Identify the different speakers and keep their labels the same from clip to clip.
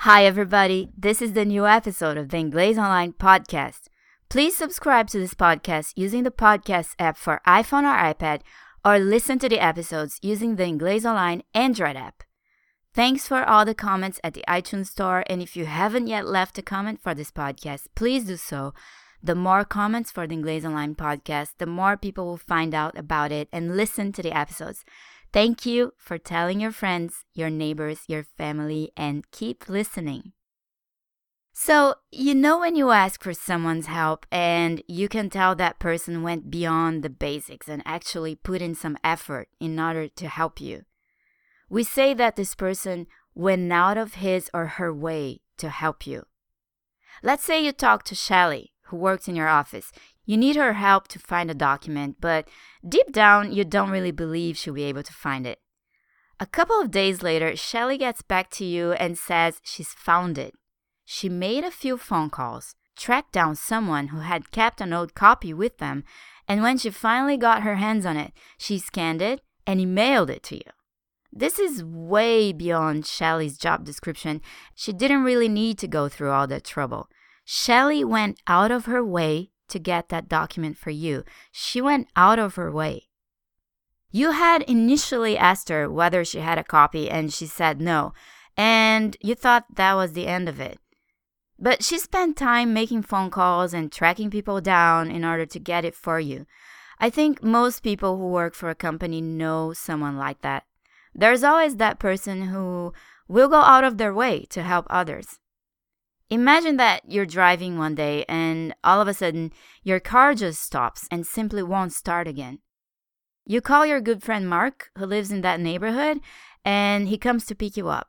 Speaker 1: Hi, everybody. This is the new episode of the Inglês Online podcast. Please subscribe to this podcast using the podcast app for iPhone or iPad, or listen to the episodes using the Inglês Online Android app. Thanks for all the comments at the iTunes Store, and if you haven't yet left a comment for this podcast, please do so. The more comments for the Inglês Online podcast, the more people will find out about it and listen to the episodes. Thank you for telling your friends, your neighbors, your family, and keep listening. So, you know when you ask for someone's help and you can tell that person went beyond the basics and actually put in some effort in order to help you. We say that this person went out of his or her way to help you. Let's say you talk to Shelly, who works in your office. You need her help to find a document, but deep down, you don't really believe she'll be able to find it. A couple of days later, Shelly gets back to you and says she's found it. She made a few phone calls, tracked down someone who had kept an old copy with them, and when she finally got her hands on it, she scanned it and emailed it to you. This is way beyond Shelly's job description. She didn't really need to go through all that trouble. Shelly went out of her way to get that document for you. She went out of her way. You had initially asked her whether she had a copy, and she said no, and you thought that was the end of it. But she spent time making phone calls and tracking people down in order to get it for you. I think most people who work for a company know someone like that. There's always that person who will go out of their way to help others. Imagine that you're driving one day and all of a sudden your car just stops and simply won't start again. You call your good friend Mark, who lives in that neighborhood, and he comes to pick you up.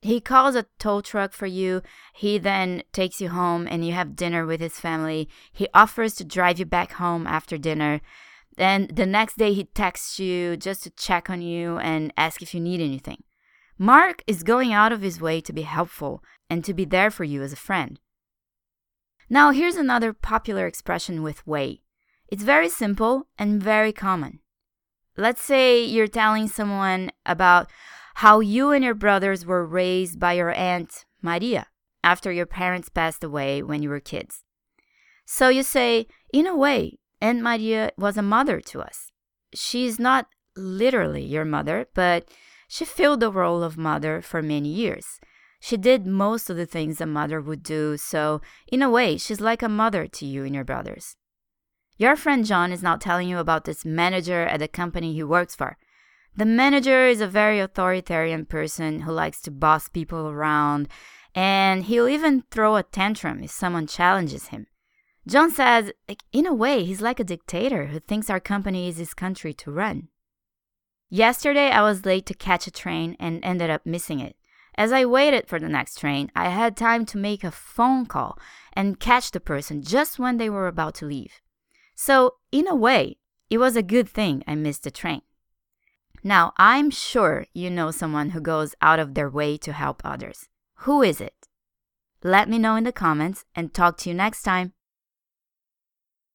Speaker 1: He calls a tow truck for you. He then takes you home and you have dinner with his family. He offers to drive you back home after dinner. Then the next day he texts you just to check on you and ask if you need anything. Mark is going out of his way to be helpful and to be there for you as a friend. Now, here's another popular expression with way. It's very simple and very common. Let's say you're telling someone about how you and your brothers were raised by your aunt Maria after your parents passed away when you were kids. So you say, in a way, Aunt Maria was a mother to us. She's not literally your mother, but she filled the role of mother for many years. She did most of the things a mother would do, so in a way, she's like a mother to you and your brothers. Your friend John is now telling you about this manager at the company he works for. The manager is a very authoritarian person who likes to boss people around, and he'll even throw a tantrum if someone challenges him. John says, in a way, he's like a dictator who thinks our company is his country to run. Yesterday, I was late to catch a train and ended up missing it. As I waited for the next train, I had time to make a phone call and catch the person just when they were about to leave. So, in a way, it was a good thing I missed the train. Now, I'm sure you know someone who goes out of their way to help others. Who is it? Let me know in the comments and talk to you next time.